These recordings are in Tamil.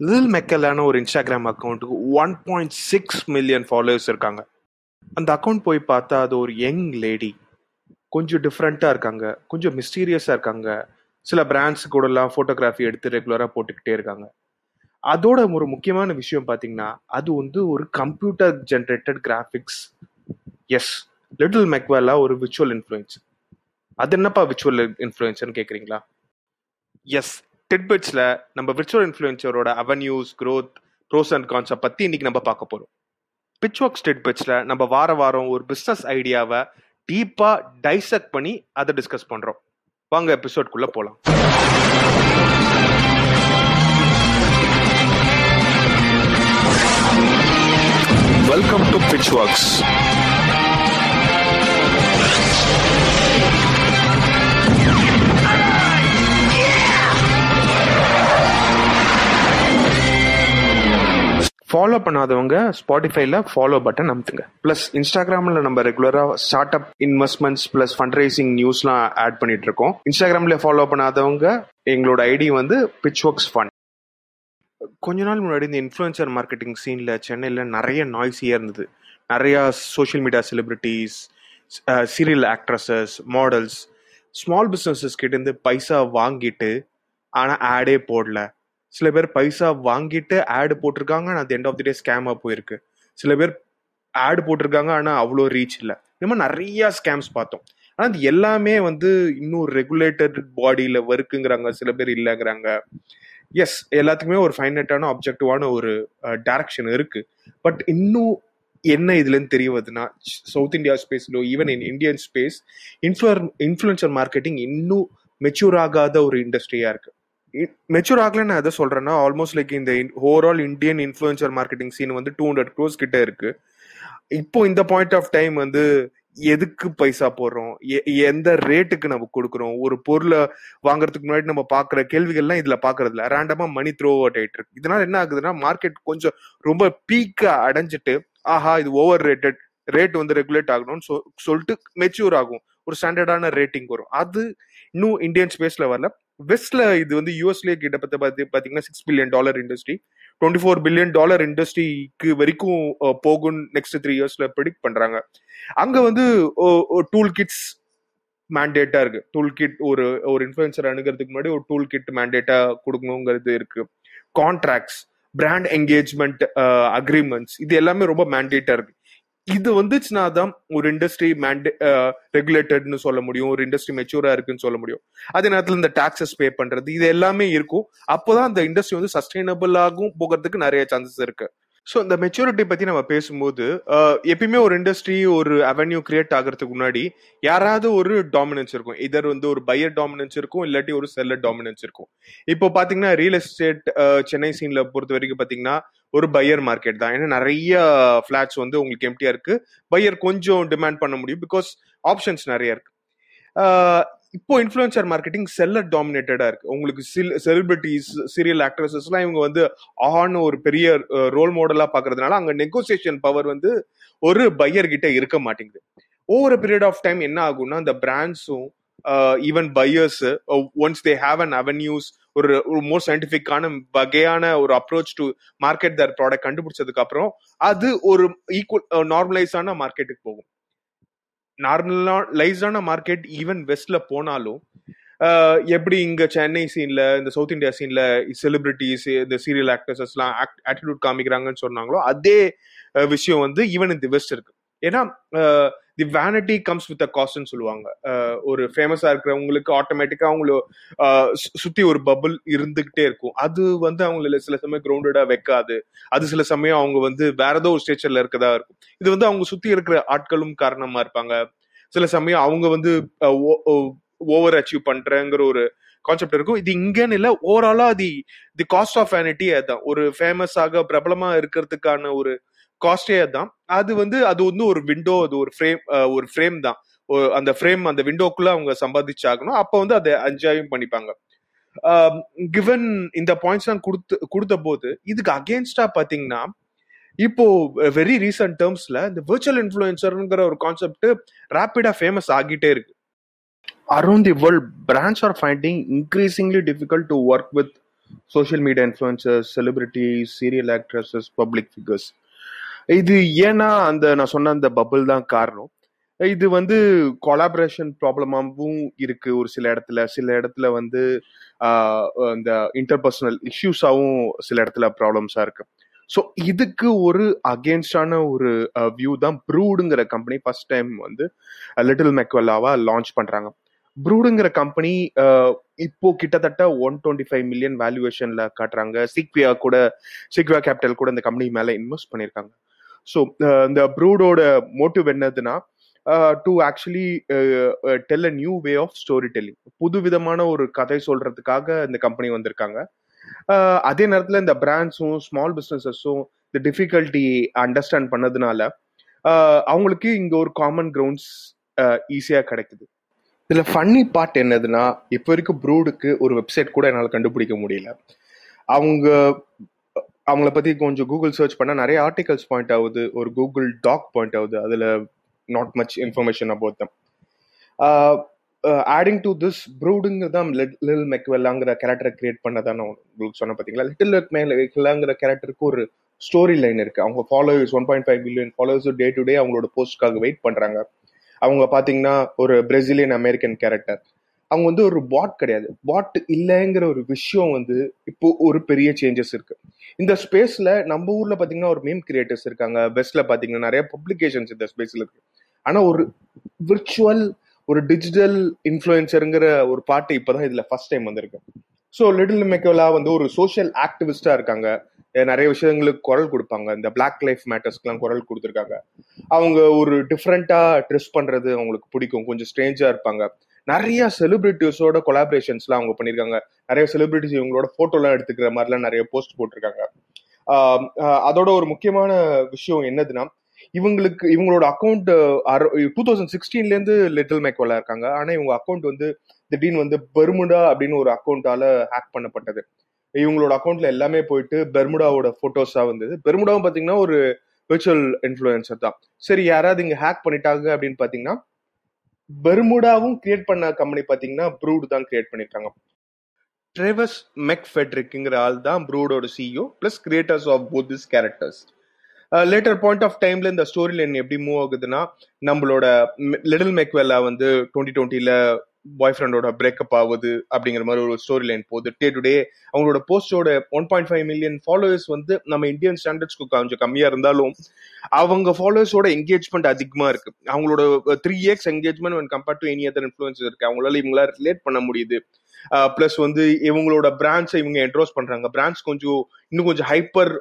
லில் மெக்கலான ஒரு இன்ஸ்டாகிராம் அக்கௌண்ட்டுக்கு one point six million followers இருக்காங்க. அந்த அக்கௌண்ட் போய் பார்த்தா அது ஒரு யங் லேடி கொஞ்சம் டிஃப்ரெண்ட்டாக இருக்காங்க. கொஞ்சம் மிஸ்டீரியஸாக இருக்காங்க. சில பிராண்ட்ஸ் கூடலாம் ஃபோட்டோகிராஃபி எடுத்து ரெகுலராக போட்டுக்கிட்டே இருக்காங்க. அதோட ஒரு முக்கியமான விஷயம் பார்த்தீங்கன்னா அது வந்து ஒரு computer generated graphics as little Miquela ஒரு விச்சுவல் இன்ஃப்ளூயன்ஸ் அது என்னப்பா விச்சுவல் இன்ஃப்ளூயன்ஸ்னு கேட்குறீங்களா எஸ் டிட்பிட்ஸில் நம்ம விர்ச்சுவல் இன்ஃப்ளூயன்சரோட அவென்யூஸ் க்ரோத் ப்ரோஸ் அண்ட் கான்ஸை பற்றி இன்னைக்கு நம்ம பார்க்க போகிறோம் பிட்ச்வாக்ஸ் டிட்பிட்ஸில் நம்ம வார வாரம் ஒரு பிஸ்னஸ் ஐடியாவை டீப்பாக டைசெக்ட் பண்ணி அதை டிஸ்கஸ் பண்ணுறோம் வாங்க எபிசோட்குள்ளே போகலாம் வெல்கம் டு பிட்ச்வாக்ஸ் ஃபாலோ பண்ணாதவங்க ஸ்பாட்டிஃபைல ஃபாலோ பட்டன் அமுத்துங்க. ப்ளஸ் இன்ஸ்டாகிராமில் நம்ம ரெகுலராக start up investments plus fund raising நியூஸ்லாம் ஆட் பண்ணிட்டு இருக்கோம் இன்ஸ்டாகிராமில் ஃபாலோ பண்ணாதவங்க எங்களோட ஐடி வந்து பிச் ஒர்க்ஸ் ஃபண்ட் கொஞ்ச நாள் முன்னாடி இந்த இன்ஃப்ளூயன்சர் மார்க்கெட்டிங் சீனில் சென்னையில் நிறைய நாய்ஸியாக இருந்தது. நிறையா social media celebrities serial actresses models small businesses கிட்டேருந்து பைசா வாங்கிட்டு ஆனால் ஆடே போடல. சில பேர் பைசா வாங்கிட்டு ஆடு போட்டிருக்காங்க ஆனால் அது எண்ட் ஆஃப் தி டே ஸ்கேமாக போயிருக்கு. சில பேர் ஆடு போட்டிருக்காங்க ஆனால் அவ்வளோ ரீச் இல்லை. இந்த மாதிரி நிறைய ஸ்கேம்ஸ் பார்த்தோம். ஆனால் அது எல்லாமே வந்து இன்னும் ரெகுலேட்டட் பாடியில் ஒர்க்குங்கிறாங்க சில பேர் இல்லைங்கிறாங்க. எஸ் எல்லாத்துக்குமே ஒரு ஃபைனட்டான ஆப்ஜெக்டிவான ஒரு டைரக்ஷன் இருக்கு. பட் இன்னும் என்ன இதுலன்னு தெரியவதுன்னா சவுத் இந்தியா ஸ்பேஸ்லோ ஈவன் இன் இந்தியன் ஸ்பேஸ் இன்ஃப்ளூர் இன்ஃப்ளூயன்சர் மார்க்கெட்டிங் இன்னும் மெச்சூர் ஆகாத ஒரு இண்டஸ்ட்ரியா இருக்கு. மெச்சூர் ஆகல நான் எதை சொல்றேன்னா ஆல்மோஸ்ட் லைக் இந்த overall Indian influencer marketing scene வந்து டூ ஹண்ட்ரட் க்ரோஸ் கிட்ட இருக்கு. இப்போ இந்த பாயிண்ட் ஆஃப் டைம் வந்து எதுக்கு பைசா போடுறோம்? எந்த ரேட்டுக்கு நம்ம கொடுக்குறோம்? ஒரு பொருளை வாங்குறதுக்கு முன்னாடி நம்ம பாக்குற கேள்விகள்லாம் இதுல பாக்குறது இல்ல ரேண்டமா மணி த்ரோ அவுட் ஆயிட்டு இருக்கு. இதனால என்ன ஆகுதுன்னா மார்க்கெட் கொஞ்சம் ரொம்ப பீக்கா அடைஞ்சிட்டு ஆஹா இது ஓவர் ரேட்டட் ரேட் வந்து ரெகுலேட் ஆகணும்னு சொல்லிட்டு மெச்சூர் ஆகும். ஒரு ஸ்டாண்டர்டான ரேட்டிங் வரும். அது இன்னும் இந்தியன் ஸ்பேஸ்ல வரல. வெஸ்ட்ல இது வந்து யூஎஸ்லேயே கிட்ட பத்தி பார்த்து பாத்தீங்கன்னா six billion dollar industry twenty four billion dollar இண்டஸ்ட்ரிக்கு வரைக்கும் போகும் நெக்ஸ்ட் த்ரீ இயர்ஸ்ல ப்ரிடிக்ட் பண்றாங்க. அங்க வந்து டூல் கிட்ஸ் மேண்டேட்டா இருக்கு. டூல் கிட் ஒரு ஒரு இன்ஃபுளுசர் அணுகிறதுக்கு முன்னாடி ஒரு டூல் கிட் மேண்டேட்டா கொடுக்கணுங்கிறது இருக்கு. கான்ட்ராக்ட்ஸ் பிராண்ட் என்கேஜ்மெண்ட் அக்ரிமெண்ட்ஸ் இது எல்லாமே ரொம்ப மேண்டேட்டா இருக்கு. இது வந்துச்சுன்னா தான் ஒரு இண்டஸ்ட்ரி மேண்டே ரெகுலேட்டட்னு சொல்ல முடியும். ஒரு இண்டஸ்ட்ரி மெச்சூரா இருக்குன்னு சொல்ல முடியும். அதே நேரத்தில் இந்த டாக்ஸஸ் பே பண்றது இது எல்லாமே இருக்கும். அப்போதான் அந்த இண்டஸ்ட்ரி வந்து சஸ்டைனபிளாகவும் போகிறதுக்கு நிறைய சான்சஸ் இருக்கு. ஸோ இந்த மெச்சூரிட்டி பத்தி நம்ம பேசும்போது எப்பயுமே ஒரு இண்டஸ்ட்ரி ஒரு அவென்யூ கிரியேட் ஆகிறதுக்கு முன்னாடி யாராவது ஒரு டாமினன்ஸ் இருக்கும். இதர் வந்து ஒரு பையர் டாமினன்ஸ் இருக்கும் இல்லாட்டி ஒரு செல்லர் டாமினன்ஸ் இருக்கும். இப்போ பாத்தீங்கன்னா ரியல் எஸ்டேட் சென்னை சீன்ல பொறுத்த வரைக்கும் பாத்தீங்கன்னா ஒரு பையர் மார்க்கெட் தான். ஏன்னா நிறைய ஃபிளாட்ஸ் வந்து உங்களுக்கு எம்டியா இருக்கு. பையர் கொஞ்சம் டிமாண்ட் பண்ண முடியும் பிகாஸ் ஆப்ஷன்ஸ் நிறைய இருக்கு. இப்போ இன்ஃப்ளூயன்சர் மார்க்கெட்டிங் செல்லர் டாமினேட்டடா இருக்கு. உங்களுக்கு செலிபிரிட்டிஸ் சீரியல் ஆக்ட்ரஸஸ்லாம் இவங்க வந்து ஆன் ஒரு பெரிய ரோல் மாடலா பாக்குறதுனால அங்க நெகோசியேஷன் பவர் வந்து ஒரு பையர் கிட்ட இருக்க மாட்டேங்குது. ஓவர பீரியட் ஆஃப் டைம் என்ன ஆகும்னா அந்த பிராண்ட்ஸும் even buyers once they have an revenues ஒரு ஒரு மோர் சயின்டிஃபிக்கான வகையான ஒரு approach to market their product கண்டுபிடிச்சதுக்கு அப்புறம் அது ஒரு ஈக்குவல் நார்மலைஸான மார்க்கெட்டுக்கு போகும். நார்மலைஸான மார்க்கெட் ஈவன் வெஸ்ட்ல போனாலும் uh, எப்படி இங்க சென்னை சீன்ல இந்த சவுத் இந்தியா சீன்ல செலிபிரிட்டிஸ் இந்த சீரியல் ஆக்டர்ஸஸ் எல்லாம் ஆட்டிடியூட் காமிக்கிறாங்கன்னு சொன்னாங்களோ அதே uh, விஷயம் வந்து ஈவன் இந்த வெஸ்ட் இருக்கு. ஏன்னா uh, the vanity comes with a காஸ்ட்னு சொல்லுவாங்க. ஒரு ஃபேமஸா இருக்கிறவங்களுக்கு ஆட்டோமேட்டிக்கா அவங்கள சுத்தி ஒரு பபுள் இருந்துகிட்டே இருக்கும். அது வந்து அவங்கள சில சமயம் கிரவுண்டடா வைக்காது. அது சில சமயம் அவங்க வந்து வேற ஏதோ ஒரு ஸ்டேச்சர்ல இருக்கதா இருக்கும். இது வந்து அவங்க சுத்தி இருக்கிற ஆட்களும் காரணமா இருப்பாங்க. சில சமயம் அவங்க வந்து ஓவர் அச்சீவ் பண்றேங்கிற ஒரு கான்செப்ட் இருக்கும். இது இங்கன்னு இல்ல ஓவராலா the the cost of vanity அதுதான். ஒரு ஃபேமஸ் ஆக பிரபலமா இருக்கிறதுக்கான ஒரு காஸ்டே தான் அது வந்து அது வந்து ஒரு விண்டோ அது ஒரு ஃப்ரேம் ஒரு ஃப்ரேம் தான். அந்த ஃப்ரேம் அந்த விண்டோக்குள்ள அவங்க சம்பாதிச்சாகணும். அப்போ வந்து அதை என்ஜாயும் பண்ணிப்பாங்க. கிவன் இந்த பாயிண்ட்ஸ் கொடுத்து கொடுத்த போது இதுக்கு அகேன்ஸ்டா பாத்தீங்கன்னா இப்போ வெரி ரீசன்ட் டேர்ம்ஸ்ல இந்த விர்ச்சுவல் இன்ஃபுளுசர்ங்கிற ஒரு கான்செப்ட் ரேப்பிடா ஃபேமஸ் ஆகிட்டே இருக்கு. Around the world brands are finding increasingly difficult to work with social media influencers celebrities serial actresses public figures இது ஏன்னா அந்த நான் சொன்ன அந்த பபிள் தான் காரணம். இது வந்து கொலாபரேஷன் ப்ராப்ளமாகவும் இருக்கு ஒரு சில இடத்துல. சில இடத்துல வந்து இந்த இன்டர்பர்சனல் இஷ்யூஸாகவும் சில இடத்துல ப்ராப்ளம்ஸா இருக்கு. ஸோ இதுக்கு ஒரு அகேன்ஸ்டான ஒரு வியூ தான் ப்ரூடுங்கிற கம்பெனி ஃபர்ஸ்ட் டைம் வந்து லிட்டில் மெக்வெல்லாவா லான்ச் பண்றாங்க. ப்ரூடுங்கிற கம்பெனி இப்போ கிட்டத்தட்ட ஒன் டுவெண்ட்டி ஃபைவ் மில்லியன் வேல்யூவேஷன்ல காட்டுறாங்க. சிக்வியா கூட சிக்வியா கேபிட்டல் கூட இந்த கம்பெனி மேல இன்வெஸ்ட் பண்ணியிருக்காங்க ஸோ uh, இந்த ப்ரூடோட மோட்டிவ் என்னதுன்னா to actually tell a new way of story telling புது விதமான ஒரு கதை சொல்றதுக்காக இந்த கம்பெனி வந்திருக்காங்க. Uh, அதே நேரத்தில் இந்த பிராண்ட்ஸும் ஸ்மால் பிஸ்னஸஸும் இந்த டிஃபிகல்ட்டி அண்டர்ஸ்டாண்ட் பண்ணதுனால uh, அவங்களுக்கு இங்கே ஒரு காமன் கிரவுண்ட்ஸ் ஈஸியாக கிடைக்குது. இதில் ஃபன்னி பார்ட் என்னதுன்னா இப்போ வரைக்கும் ப்ரூடுக்கு ஒரு வெப்சைட் கூட என்னால் கண்டுபிடிக்க முடியல. அவங்க அவங்கள பத்தி கொஞ்சம் கூகுள் சர்ச் பண்ணா நிறைய ஆர்டிகல்ஸ் பாயிண்ட் ஆகுது. ஒரு கூகுள் டாக் பாயிண்ட் ஆகுது. அதுல not much information about them adding to this ப்ரூடுங்கிறது தான் லில் மெக்வெல்லாங்கிற கேரக்டரை கிரியேட் பண்ணதான் நான் உங்களுக்கு சொன்ன பார்த்தீங்களா லிட்டில் மெக்வெல்லாங்கிற கேரக்டருக்கு ஒரு ஸ்டோரி லைன் இருக்கு. அவங்க followers one point five million followers day to day அவங்களோட போஸ்ட்காக வெயிட் பண்றாங்க. அவங்க பாத்தீங்கன்னா ஒரு பிரேசிலியன் அமெரிக்கன் கேரக்டர் அவங்க வந்து ஒரு பாட் கிடையாது. பாட் இல்லைங்கிற ஒரு விஷயம் வந்து இப்போ ஒரு பெரிய சேஞ்சஸ் இருக்கு. இந்த ஸ்பேஸ்ல நம்ம ஊர்ல பாத்தீங்கன்னா ஒரு மீம் கிரியேட்டர்ஸ் இருக்காங்க. வெஸ்ட்ல பாத்தீங்கன்னா நிறைய பப்ளிகேஷன்ஸ் இந்த ஸ்பேஸ்ல இருக்கு. ஆனா ஒரு விர்ச்சுவல் ஒரு டிஜிட்டல் இன்ஃப்ளூயன்சருங்கிற ஒரு பாட்டு இப்பதான் இதுல ஃபர்ஸ்ட் டைம் வந்திருக்கு. ஸோ லிட்டில் மெக்கோலா வந்து ஒரு சோஷியல் ஆக்டிவிஸ்டா இருக்காங்க. நிறைய விஷயங்களுக்கு குரல் கொடுப்பாங்க. இந்த பிளாக் லைஃப் மேட்டர்ஸ்க்குலாம் குரல் கொடுத்துருக்காங்க. அவங்க ஒரு டிஃப்ரெண்டா ட்ரெஸ் பண்றது அவங்களுக்கு பிடிக்கும். கொஞ்சம் ஸ்ட்ரேஞ்சா இருப்பாங்க. நிறைய செலிபிரிட்டிஸோட கொலாபரேஷன்ஸ்லாம் அவங்க பண்ணியிருக்காங்க. நிறைய செலிபிரிட்டிஸ் இவங்களோட ஃபோட்டோலாம் எடுத்துக்கிற மாதிரிலாம் நிறைய போஸ்ட் போட்டிருக்காங்க. அதோட ஒரு முக்கியமான விஷயம் என்னதுன்னா இவங்களுக்கு இவங்களோட அக்கௌண்ட் டூ தௌசண்ட் சிக்ஸ்டீன்ல இருந்து லிட்டில் மேக்வெல்லா இருக்காங்க. ஆனால் இவங்க அக்கௌண்ட் வந்து திடீர்னு வந்து பெர்முடா அப்படின்னு ஒரு அக்கௌண்ட்டால ஹேக் பண்ணப்பட்டது. இவங்களோட அக்கௌண்ட்ல எல்லாமே போயிட்டு பெர்முடாவோட ஃபோட்டோஸாக வந்தது. பெர்முடாவும் பார்த்தீங்கன்னா ஒரு விர்ச்சுவல் இன்ஃப்ளூயன்சர் தான். சரி யாராவது இங்கே ஹேக் பண்ணிட்டாங்க அப்படின்னு பார்த்தீங்கன்னா பெர்முடாவும் கிரியேட் பண்ண கம்பெனி பாத்தீங்கன்னா ப்ரூட் தான் கிரியேட் பண்ணிருக்காங்க. ட்ரெவஸ் மெக் ஃபெட்ரிக்ங்கிற ஆள் தான் ப்ரூடோட CEO plus creators of both this characters later point of டைம்ல இந்த ஸ்டோரி லைன் எப்படி மூவ் ஆகுதுன்னா நம்மளோட லிட்டில் மெக்வெல்லா வந்து டுவெண்ட்டி டுவெண்ட்டில பாய் ஃப்ரெண்டோட பிரேக்கப் ஆகுது அப்படிங்கிற மாதிரி ஒரு ஸ்டோரி லைன் போகுது. டே டு டே அவங்களோட போஸ்டோட one point five million followers வந்து நம்ம இந்தியன் ஸ்டாண்டர்ட்ஸ்க்கு கொஞ்சம் கம்மியா இருந்தாலும் அவங்க ஃபாலோவர்ஸோட என்கேஜ்மெண்ட் அதிகமா இருக்கு. அவங்களோட three years engagement and compared to any other influencer இருக்கு. அவங்களால இவங்களால ரிலேட் பண்ண முடியுது. ப்ளஸ் வந்து இவங்களோட பிராண்ட்ஸை இவங்க என்ட்ரோஸ் பண்றாங்க. பிராண்ட்ஸ் கொஞ்சம் இன்னும் கொஞ்சம் ஹைப்பர்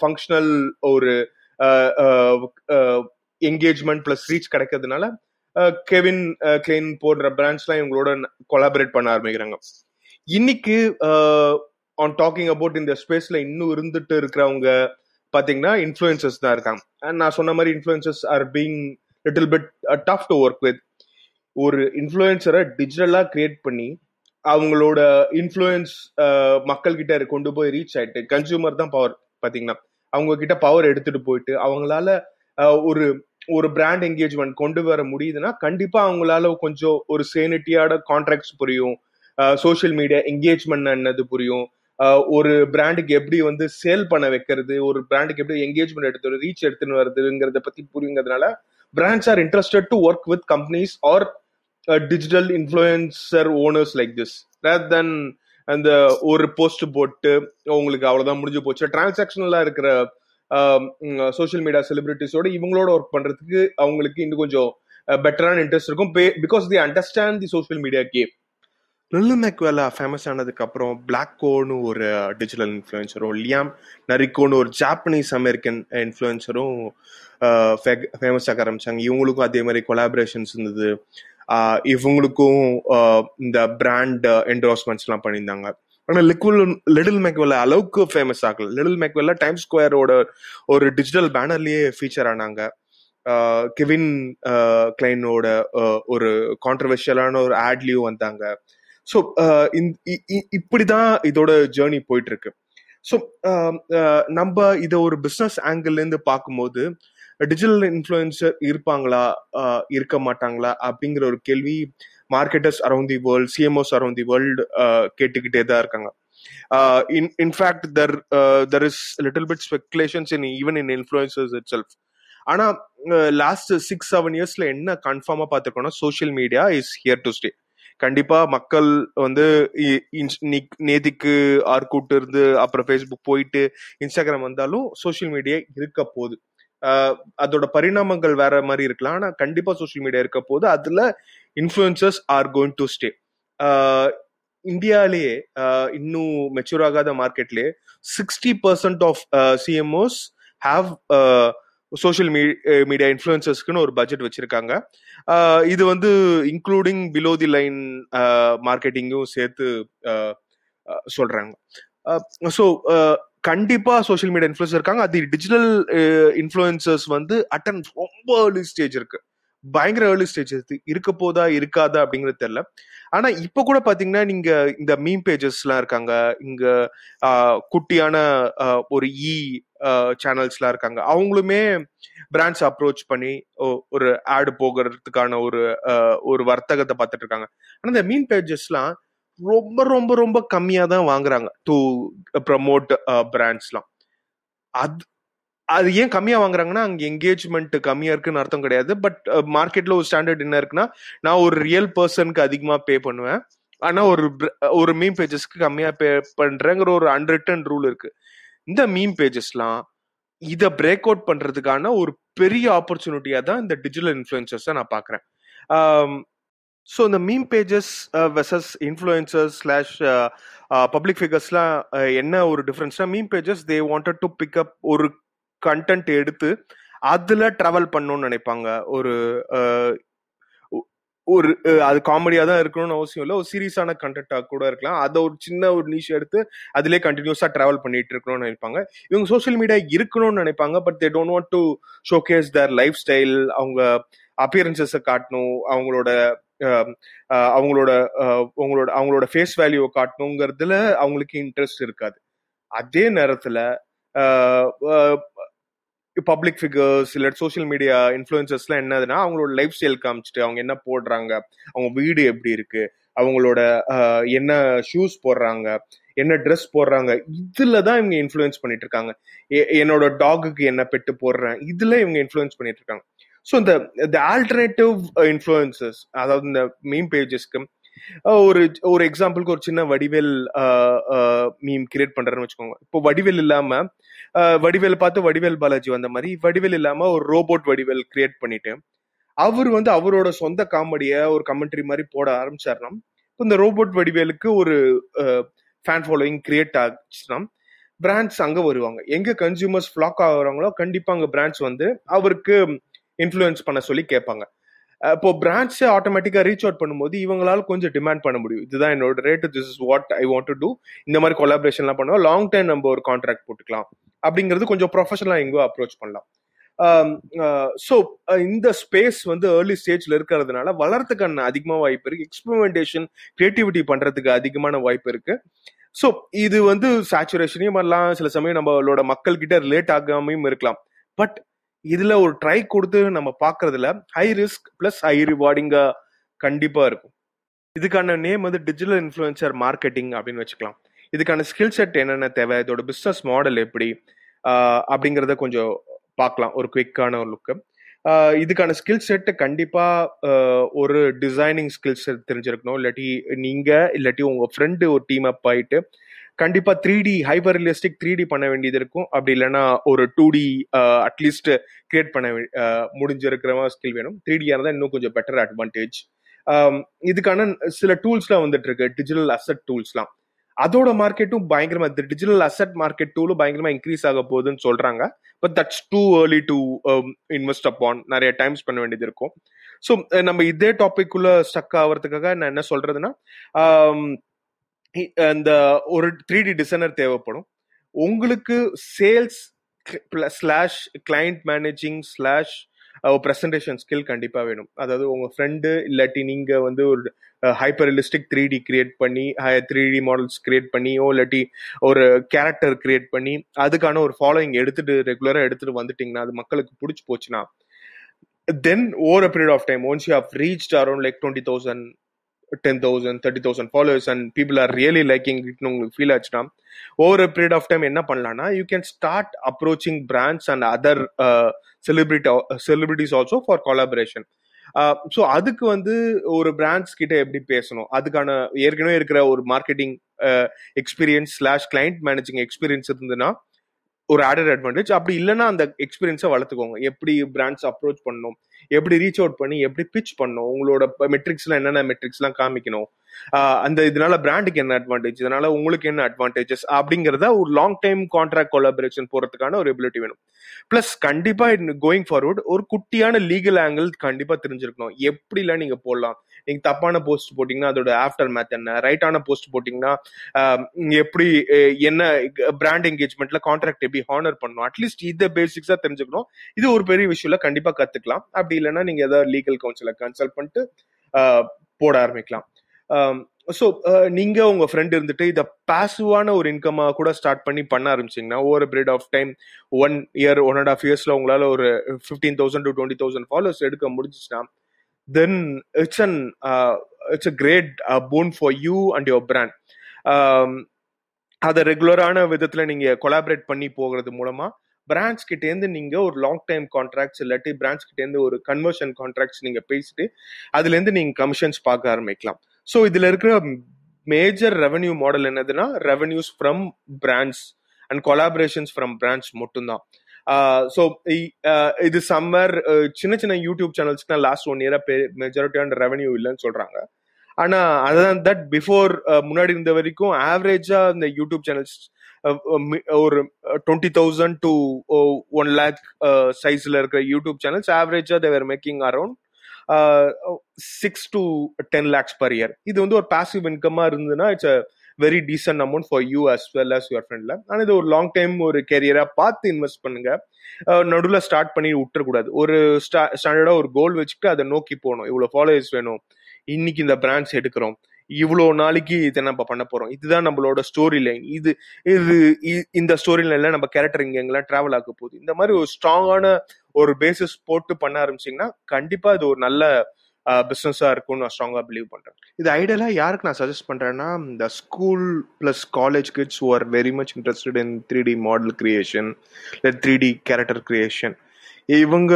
ஃபங்க்ஷனல் ஒரு என்கேஜ்மெண்ட் பிளஸ் ரீச் கிடைக்கிறதுனால கெவின் கிளைன் போன்ற பிராண்ட்ஸ்லாம் இவங்களோட கொலாபரேட் பண்ண ஆரம்பிக்கிறாங்க. இன்னைக்கு ஆன் டாக்கிங் அபவுட் இந்த ஸ்பேஸ்ல இன்னும் இருந்துட்டு இருக்கிறவங்க பாத்தீங்கன்னா இன்ஃபுளுசர்ஸ் தான் இருக்காங்க. அண்ட் நான் சொன்ன மாதிரி influencers are being little bit tough to work with ஒரு இன்ஃப்ளூயன்சரை டிஜிட்டலாக கிரியேட் பண்ணி அவங்களோட இன்ஃப்ளூயன்ஸ் மக்கள்கிட்ட கொண்டு போய் ரீச் ஆயிட்டு கன்சியூமர் தான் பவர் பார்த்தீங்கன்னா அவங்க கிட்ட பவர் எடுத்துட்டு போயிட்டு அவங்களால ஒரு ஒரு பிராண்ட் என்கேஜ்மெண்ட் கொண்டு வர முடியுதுன்னா கண்டிப்பா அவங்களால கொஞ்சம் ஒரு சேனிட்டியோட கான்ட்ராக்ட்ஸ் புரியும். சோசியல் மீடியா என்கேஜ்மெண்ட் என்னது புரியும். ஒரு பிராண்டுக்கு எப்படி வந்து சேல் பண்ண வைக்கிறது ஒரு பிராண்டுக்கு எப்படி என்கேஜ்மெண்ட் எடுத்து ரீச் எடுத்துன்னு வருதுங்கிறத பத்தி புரியுங்கிறதுனால brands are interested to work with companies are digital influencer owners like this rare then அந்த ஒரு போஸ்ட் போட்டு உங்களுக்கு அவ்வளவுதான் முடிஞ்சு போச்சு. டிரான்சாக்ஷனலா இருக்கிற சோஷியல் மீடியா செலிபிரிட்டிஸோட இவங்களோட ஒர்க் பண்றதுக்கு அவங்களுக்கு இன்னும் கொஞ்சம் பெட்டரான இன்ட்ரெஸ்ட் இருக்கும். Because the understand the social media game Lil Miquela famous ஆனதுக்கு அப்புறம் பிளாக் கோன்னு ஒரு டிஜிட்டல் இன்ஃப்ளூயன்சரும் லியாம் நரிக்கோன்னு ஒரு ஜாப்பனீஸ் அமெரிக்கன் இன்ஃப்ளூயன்சரும் ஃபேமஸ் ஆக ஆரம்பிச்சாங்க. இவங்களுக்கும் அதே மாதிரி கொலாபரேஷன்ஸ் இருந்தது. இவங்களுக்கும் இந்த பிராண்ட் என்டோர்ஸ்மெண்ட்ஸ்லாம் பண்ணியிருந்தாங்க. ஆனால் லிக்வில் லிடில் மேக்வெல்ல அளவுக்கு ஃபேமஸ் ஆகல லிடில் மேக்வெல்ல டைம் ஸ்கொயரோட ஒரு டிஜிட்டல் பேனர்லயே ஃபீச்சர் ஆனாங்க. கெவின் கிளைனோட ஒரு கான்ட்ரவர்ஷியலான ஒரு ஆட்லயும் வந்தாங்க. ஸோ இப்படிதான் இதோட ஜேர்னி போயிட்டு இருக்கு ஸோ நம்ம இதை ஒரு பிஸ்னஸ் ஆங்கிள்லேருந்து பார்க்கும்போது டிஜிட்டல் இன்ஃப்ளூயன்சர் இருப்பாங்களா? இருக்க மாட்டாங்களா? அப்படிங்கிற ஒரு கேள்வி marketers around the world CMOs around the world கேட்டுக்கிட்டே தான் இருக்காங்க. In in fact there there is little bit speculations in even in influencers it self ஆனா லாஸ்ட் சிக்ஸ் செவன் இயர்ஸ்ல என்ன கன்ஃபார்மா பார்த்துருக்கோம்னா social media is here to stay கண்டிப்பா மக்கள் வந்து நேதிக்கு ஆர்கூட் இருந்து அப்புறம் ஃபேஸ்புக் போயிட்டு இன்ஸ்டாகிராம் வந்தாலும் சோஷியல் மீடியா இருக்க போகுது. Uh, அதோட பரிணாமங்கள் வேற மாதிரி இருக்கலாம். ஆனா கண்டிப்பா சோஷியல் மீடியா இருக்க போது அதுல influencers are going to stay இந்தியாலேயே இன்னும் மெச்சூர் ஆகாத மார்க்கெட்லயே sixty percent of CMOs have social media இன்ஃபுளுசர்ஸ்க்குன்னு ஒரு பட்ஜெட் வச்சிருக்காங்க. இது வந்து இன்க்ளூடிங் பிலோ தி லைன் மார்க்கெட்டிங்கும் சேர்த்து சொல்றாங்க. ஸோ கண்டிப்பா சோஷியல் மீடியா இன்ஃப்ளூயன்ஸ் இருக்காங்க. அது டிஜிட்டல் இன்ஃப்ளூயன்சர்ஸ் வந்து அட்டன் ரொம்ப ஏர்லி ஸ்டேஜ் இருக்கு. பயங்கர ஏர்லி ஸ்டேஜ் இருக்க. போதா இருக்காதா அப்படிங்கிறது தெரியல. ஆனா இப்ப கூட பாத்தீங்கன்னா நீங்க இந்த மீம் பேஜஸ் எல்லாம் இருக்காங்க. இங்க குட்டியான ஒரு e, இ சேனல்ஸ்லாம் இருக்காங்க. அவங்களுமே பிராண்ட்ஸ் அப்ரோச் பண்ணி ஒரு ஆடு போகிறதுக்கான ஒரு ஒரு வர்த்தகத்தை பார்த்துட்டு இருக்காங்க. ஆனா இந்த மீன் பேஜஸ்லாம் ரொம்ப ரொம்ப ரொம்ப கம்மியா தான் வாங்குறாங்க. டு ப்ரமோட் பிராண்ட்ஸ்லாம் அது அது ஏன் கம்மியா வாங்குறாங்கன்னா அங்க என்கேஜ்மெண்ட் கம்மியா இருக்குன்னு அர்த்தம் கிடையாது. பட் மார்க்கெட்ல ஒரு ஸ்டாண்டர்ட் என்ன இருக்குன்னா நான் ஒரு ரியல் பர்சனுக்கு அதிகமா பே பண்ணுவேன். ஆனா ஒரு ஒரு மீம் பேஜஸ்க்கு கம்மியா பே பண்றேங்கிற ஒரு அன்ரிட்டன் ரூல் இருக்கு. இந்த மீம் பேஜஸ்லாம் இதை பிரேக் அவுட் பண்றதுக்கான ஒரு பெரிய ஆப்பர்ச்சுனிட்டியா தான் இந்த டிஜிட்டல் இன்ஃபுளுசர்ஸ் நான் பார்க்குறேன் ஸோ இந்த meme pages versus influencers slash public ஃபிகர்ஸ்லாம் என்ன ஒரு டிஃப்ரென்ஸ்னா meme pages they wanted to pick up ஒரு கண்டென்ட் எடுத்து அதுல ட்ராவல் பண்ணணும்னு நினைப்பாங்க. ஒரு ஒரு அது காமெடியா தான் இருக்கணும்னு அவசியம் இல்லை. ஒரு சீரியஸான கண்டென்ட்டாக கூட இருக்கலாம். அதை ஒரு சின்ன ஒரு நீஷ் எடுத்து அதிலே கண்டினியூஸாக ட்ராவல் பண்ணிட்டு இருக்கணும்னு நினைப்பாங்க. இவங்க சோஷியல் மீடியா இருக்கணும்னு நினைப்பாங்க but they don't want to showcase their life style அவங்க அப்பியரன்சஸை காட்டணும். அவங்களோட அவங்களோட அவங்களோட அவங்களோட ஃபேஸ் வேல்யூவை காட்டணுங்கிறதுல அவங்களுக்கு இன்ட்ரெஸ்ட் இருக்காது. அதே நேரத்தில் பப்ளிக் ஃபிகர்ஸ் இல்லை சோஷியல் மீடியா இன்ஃப்ளூயன்சஸ்லாம் என்னதுன்னா அவங்களோட லைஃப் ஸ்டைல் காமிச்சிட்டு அவங்க என்ன போடுறாங்க அவங்க வீடு எப்படி இருக்கு அவங்களோட என்ன ஷூஸ் போடுறாங்க என்ன ட்ரெஸ் போடுறாங்க இதுல தான் இவங்க இன்ஃப்ளூயன்ஸ் பண்ணிட்டு இருக்காங்க. என்னோட டாகுக்கு என்ன பெட்டு போடுறேன் இதுல இவங்க இன்ஃப்ளூயன்ஸ் பண்ணிட்டு இருக்காங்க. ஸோ இந்த இந்த ஆல்டர்னேட்டிவ் இன்ஃப்ளூயன்சஸ் அதாவது இந்த மீம் பேஜஸ்க்கு ஒரு ஒரு எக்ஸாம்பிளுக்கு ஒரு சின்ன வடிவேல் மீம் கிரியேட் பண்றேன்னு வச்சுக்கோங்க. இப்போ வடிவேல் இல்லாம வடிவேல் பார்த்து வடிவேல் பாலாஜி வந்த மாதிரி வடிவேல் இல்லாம ஒரு ரோபோட் வடிவேல் கிரியேட் பண்ணிட்டு அவர் வந்து அவரோட சொந்த காமெடிய ஒரு கமெண்ட்ரி மாதிரி போட ஆரம்பிச்சாருனா இப்போ இந்த ரோபோட் வடிவேலுக்கு ஒரு ஃபேன் ஃபாலோயிங் கிரியேட் ஆச்சுன்னா பிராண்ட்ஸ் அங்க வருவாங்க. எங்க கன்சியூமர்ஸ் ஃபிளாக் ஆகுறாங்களோ கண்டிப்பா அங்க பிராண்ட்ஸ் வந்து அவருக்கு இன்ஃப்ளூயன்ஸ் பண்ண சொல்லி கேட்பாங்க. இப்போ பிரான்ச் ஆட்டோமேட்டிக்கா ரீச் அவுட் பண்ணும்போது இவங்களால கொஞ்சம் டிமாண்ட் பண்ண முடியும். இதுதான் என்னோட rate this is what I want to do இந்த மாதிரி கொலாபரேஷன்லாம் பண்ணுவோம். லாங் டைம் நம்ம ஒரு கான்ட்ராக்ட் போட்டுக்கலாம். அப்படிங்கிறது கொஞ்சம் ப்ரொஃபஷனலா எங்கோ அப்ரோச் பண்ணலாம். Um, uh, ஸோ uh, இந்த ஸ்பேஸ் வந்து ஏர்லி ஸ்டேஜ்ல இருக்கிறதுனால வளர்றதுக்கான அதிகமாக வாய்ப்பு இருக்கு. எக்ஸ்பெரிமெண்டேஷன் கிரியேட்டிவிட்டி பண்றதுக்கு அதிகமான வாய்ப்பு இருக்கு. ஸோ இது வந்து சேச்சுரேஷனையும் பண்ணலாம் சில சமயம் நம்மளோட மக்கள்கிட்ட ரிலேட் ஆகாமையும் இருக்கலாம். பட் இதுல ஒரு ட்ரை கொடுத்து நம்ம பாக்குறதுல ஹை ரிஸ்க் பிளஸ் ஹை ரிவார்டிங்கா கண்டிப்பா இருக்கும். இதுக்கான நேம் வந்து டிஜிட்டல் இன்ஃபுளுசர் மார்க்கெட்டிங் அப்படின்னு வச்சுக்கலாம். இதுக்கான ஸ்கில் செட் என்னென்ன தேவை? இதோட பிஸ்னஸ் மாடல் எப்படி? அப்படிங்கிறத கொஞ்சம் பார்க்கலாம். ஒரு குவிக்கான ஒரு லுக்கு இதுக்கான ஸ்கில் செட் கண்டிப்பா ஒரு டிசைனிங் ஸ்கில் செட் தெரிஞ்சிருக்கணும். இல்லாட்டி நீங்க இல்லாட்டி உங்க ஃப்ரெண்டு ஒரு டீம் அப் ஆயிட்டு கண்டிப்பா three D hyper realistic three D பண்ண வேண்டியது இருக்கும். அப்படி இல்லைன்னா ஒரு டூ டி அட்லீஸ்ட் கிரியேட் பண்ண முடிஞ்சிருக்கிற ஸ்கில் வேணும். த்ரீ டியாக இருந்தால் இன்னும் கொஞ்சம் பெட்டர் அட்வான்டேஜ் இதுக்கான சில டூல்ஸ்லாம் வந்துட்டு இருக்கு. டிஜிட்டல் அசட் டூல்ஸ்லாம் அதோட மார்க்கெட்டும் பயங்கரமா டிஜிட்டல் அசட் மார்க்கெட் டூலும் பயங்கரமா இன்க்ரீஸ் ஆக போகுதுன்னு சொல்றாங்க. But that's too early to invest upon நிறைய டைம்ஸ் பண்ண வேண்டியது இருக்கும். ஸோ நம்ம இதே டாபிக் உள்ள ஸ்டக் ஆகிறதுக்காக நான் என்ன சொல்றதுன்னா அந்த ஒரு த்ரீ டி டிசைனர் தேவைப்படும். உங்களுக்கு sales slash client managing slash presentation skill கண்டிப்பாக வேணும். அதாவது உங்கள் ஃப்ரெண்டு இல்லாட்டி நீங்கள் வந்து ஒரு hyper realistic three D create பண்ணி த்ரீ டி மாடல்ஸ் கிரியேட் பண்ணியோ இல்லாட்டி ஒரு கேரக்டர் கிரியேட் பண்ணி அதுக்கான ஒரு ஃபாலோயிங் எடுத்துட்டு ரெகுலராக எடுத்துட்டு வந்துட்டீங்கன்னா அது மக்களுக்கு பிடிச்சி போச்சுன்னா then over a period of time once you have reach around like twenty thousand ten thousand thirty thousand followers and people are really liking இட்னு உங்களுக்கு ஃபீல் ஆச்சுன்னா ஓவர் பீரியட் ஆஃப் டைம் என்ன பண்ணலாம்னா you can start approaching brands and other celebrity celebrities also for collaboration so அதுக்கு வந்து ஒரு பிராண்ட்ஸ் கிட்ட எப்படி பேசணும்? அதுக்கான ஏற்கனவே இருக்கிற ஒரு marketing experience slash client managing experience இருந்ததுன்னா ஒரு ஆடட் அட்வான்டேஜ் அப்படி இல்லைன்னா அந்த எக்ஸ்பீரியன்ஸை வளர்த்துக்கோங்க. எப்படி பிராண்ட்ஸ் அப்ரோச் பண்ணணும்? எப்படி ரீச் அவுட் பண்ணி எப்படி பிச் பண்ணணும் உங்களோட மெட்ரிக்ஸ்லாம் என்னென்ன மெட்ரிக்ஸ்லாம் காமிக்கணும் அந்த இதனால பிராண்டுக்கு என்ன அட்வான்டேஜ் இதனால உங்களுக்கு என்ன அட்வான்டேஜஸ் அப்படிங்கறத ஒரு லாங் டைம் கான்ட்ராக்ட் கொலாபரேஷன் போறதுக்கான ஒரு எபிலிட்டி வேணும். பிளஸ் கண்டிப்பா கோயிங் ஃபார்வர்ட் ஒரு குட்டியான லீகல் ஆங்கிள் கண்டிப்பா தெரிஞ்சிருக்கணும். எப்படிலாம் நீங்க போடலாம்? நீங்க தப்பான போஸ்ட் போட்டீங்கன்னா அதோட ஆஃப்டர் மேத் என்ன ரைட்டான போஸ்ட் போட்டீங்கன்னா எப்படி என்ன பிராண்ட் என்கேஜ்மெண்ட்ல கான்ட்ராக்ட் எப்படி ஹானர் பண்ணணும்? அட்லீஸ்ட் இதை பேசிக்ஸா தெரிஞ்சுக்கணும். இது ஒரு பெரிய விஷயம்ல கண்டிப்பா கத்துக்கலாம். அப்படி இல்லைன்னா நீங்க ஏதாவது லீகல் கவுன்சில கன்சல்ட் பண்ணிட்டு போட ஆரம்பிக்கலாம். Um, ஸோ uh, நீங்கள் உங்கள் ஃப்ரெண்ட் இருந்துட்டு இதை பாசிவான ஒரு இன்கமாக கூட ஸ்டார்ட் பண்ணி பண்ண ஆரம்பிச்சிங்கன்னா over period of time one year one and half இயர்ஸில் உங்களால் ஒரு fifteen thousand to twenty thousand followers எடுக்க முடிஞ்சிச்சுன்னா then it's an it's a great boon for you and your brand அதை ரெகுலரான விதத்தில் நீங்கள் கொலாபரேட் பண்ணி போகிறது மூலமாக பிராண்ட்ஸ் கிட்டேருந்து நீங்க ஒரு லாங் டைம் கான்ட்ராக்ட்ஸ் இல்லாட்டி பிராண்ட்ஸ் கிட்டேருந்து ஒரு கன்வர்ஷன் கான்ட்ராக்ட்ஸ் நீங்க பேசிட்டு அதுல இருந்து நீங்க கமிஷன்ஸ் பார்க்க ஆரம்பிக்கலாம். ஸோ இதில் இருக்கிற மேஜர் ரெவன்யூ மாடல் என்னதுன்னா revenues from brands and collaborations from brands மட்டும்தான். Uh, ஸோ uh, இது சம்மர் uh, சின்ன சின்ன யூடியூப் சேனல்ஸ்க்கு லாஸ்ட் ஒன் இயரா மெஜாரிட்டியான ரெவன்யூ இல்லைன்னு சொல்கிறாங்க ஆனால் அதான் தட் பிஃபோர் முன்னாடி இருந்த வரைக்கும் ஆவரேஜாக இந்த யூடியூப் சேனல்ஸ் ஒரு twenty thousand to one lakh சைஸில் இருக்கிற யூடியூப் சேனல்ஸ் ஆவரேஜாக they're making around six to ten lakhs per year இது வந்து ஒரு பாசிவ் இன்கமாக இருந்ததுன்னா it's a very decent amount for you as well as your ஃப்ரெண்ட்ல ஆனால் இது ஒரு லாங் டைம் ஒரு கெரியராக பார்த்து இன்வெஸ்ட் பண்ணுங்க. நடுவில் ஸ்டார்ட் பண்ணி விட்டுறக்கூடாது. ஒரு ஸ்டாண்டர்டாக ஒரு கோல் வச்சுட்டு அதை நோக்கி போகணும். இவ்வளோ ஃபாலோவர்ஸ் வேணும். இன்னைக்கு இந்த பிராண்ட்ஸ் எடுக்கிறோம். இவ்வளோ நாளைக்கு இதை நம்ம பண்ண போறோம். இதுதான் நம்மளோட ஸ்டோரி லைன் இது இது இந்த ஸ்டோரி லைன்ல நம்ம கேரக்டர் இங்க எங்கெல்லாம் டிராவல் ஆக போகுது. இந்த மாதிரி ஒரு ஸ்ட்ராங்கான ஒரு பேசிஸ் போட்டு பண்ண ஆரம்பிச்சிங்கன்னா கண்டிப்பா இது ஒரு நல்ல பிஸ்னஸா இருக்கும்னு நான் ஸ்ட்ராங்கா பிலீவ் பண்றேன். இது ஐடியலா யாருக்கு நான் சஜஸ்ட் பண்றேன்னா இந்த school plus college kids who are very much interested in three D model creation three D character creation இவங்க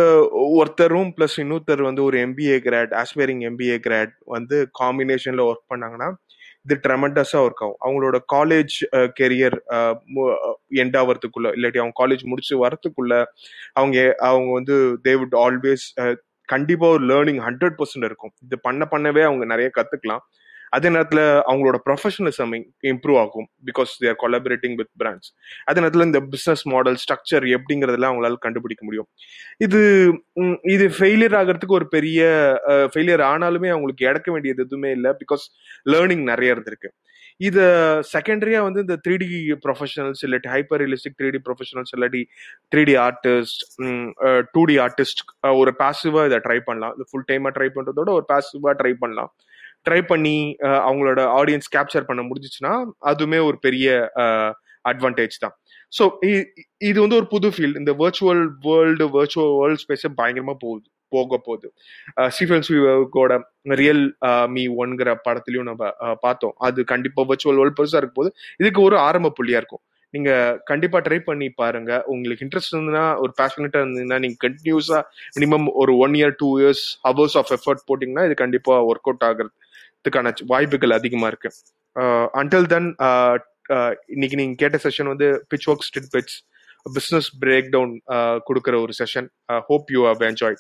ஒருத்தரும் பிளஸ் இன்னொருத்தர் வந்து ஒரு MBA grad aspiring MBA grad வந்து காம்பினேஷன்ல ஒர்க் பண்ணாங்கன்னா இது ட்ரெமெண்டஸா ஒர்க் ஆகும். அவங்களோட காலேஜ் கெரியர் எண்ட் ஆகிறதுக்குள்ள இல்லாட்டி அவங்க காலேஜ் முடிச்சு வரத்துக்குள்ள அவங்க அவங்க வந்து தே வுட் ஆல்வேஸ் கண்டிப்பா ஒரு லேர்னிங் ஹண்ட்ரட் பர்சன்ட் இருக்கும். இது பண்ண பண்ணவே அவங்க நிறைய கத்துக்கலாம். அதே நேரத்தில் அவங்களோட ப்ரொஃபஷனலிசம் இம்ப்ரூவ் ஆகும் because they're collaborating with brands அதே நேரத்தில் இந்த பிஸ்னஸ் மாடல் ஸ்ட்ரக்சர் எப்படிங்கிறதெல்லாம் அவங்களால கண்டுபிடிக்க முடியும். இது இது ஃபெயிலியர் ஆகிறதுக்கு ஒரு பெரிய ஃபெயிலியர் ஆனாலுமே அவங்களுக்கு இழக்க வேண்டியது எதுவுமே இல்லை பிகாஸ் லேர்னிங் நிறைய இருந்திருக்கு. இதை செகண்டரியா வந்து இந்த த்ரீ டி ப்ரொஃபஷனல்ஸ் இல்லாட்டி hyper realistic three D professionals இல்லாட்டி three D artist two D artist ஒரு பாசிவா இதை ட்ரை பண்ணலாம். இது ஃபுல் டைமா ட்ரை பண்றதோட ஒரு பாசிவா ட்ரை பண்ணலாம். ட்ரை பண்ணி அவங்களோட ஆடியன்ஸ் கேப்சர் பண்ண முடிஞ்சிச்சுன்னா அதுவுமே ஒரு பெரிய அட்வான்டேஜ் தான். ஸோ இது வந்து ஒரு புது ஃபீல்டு இந்த வர்ச்சுவல் வேர்ல்டு வர்ச்சுவல் வேர்ல்ட் ஸ்பேஸே பயங்கரமா போகுது போக போகுது. ஸ்டீஃபன் ஸ்பீவர்கோட ரியல் மீ ஒன்கிற படத்துலயும் நம்ம பார்த்தோம். அது கண்டிப்பா வர்ச்சுவல் வேர்ல்ட் பெருசா இருக்கும் போது இதுக்கு ஒரு ஆரம்ப புள்ளியா இருக்கும். நீங்க கண்டிப்பா ட்ரை பண்ணி பாருங்க. உங்களுக்கு இன்ட்ரெஸ்ட் இருந்ததுன்னா ஒரு பேஷனட்டா இருந்ததுன்னா நீங்க கண்டினியூஸா மினிமம் ஒரு one year two years hours of effort போட்டீங்கன்னா இது கண்டிப்பா ஒர்க் அவுட் ஆகிறதுக்கான வாய்ப்புகள் அதிகமா இருக்கு. அன்டில் தென் இன்னைக்கு நீங்க கேட்ட செஷன் வந்து pitch work street pitch business break down கொடுக்குற ஒரு session hope you have enjoy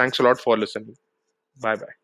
thanks lot for listening bye bye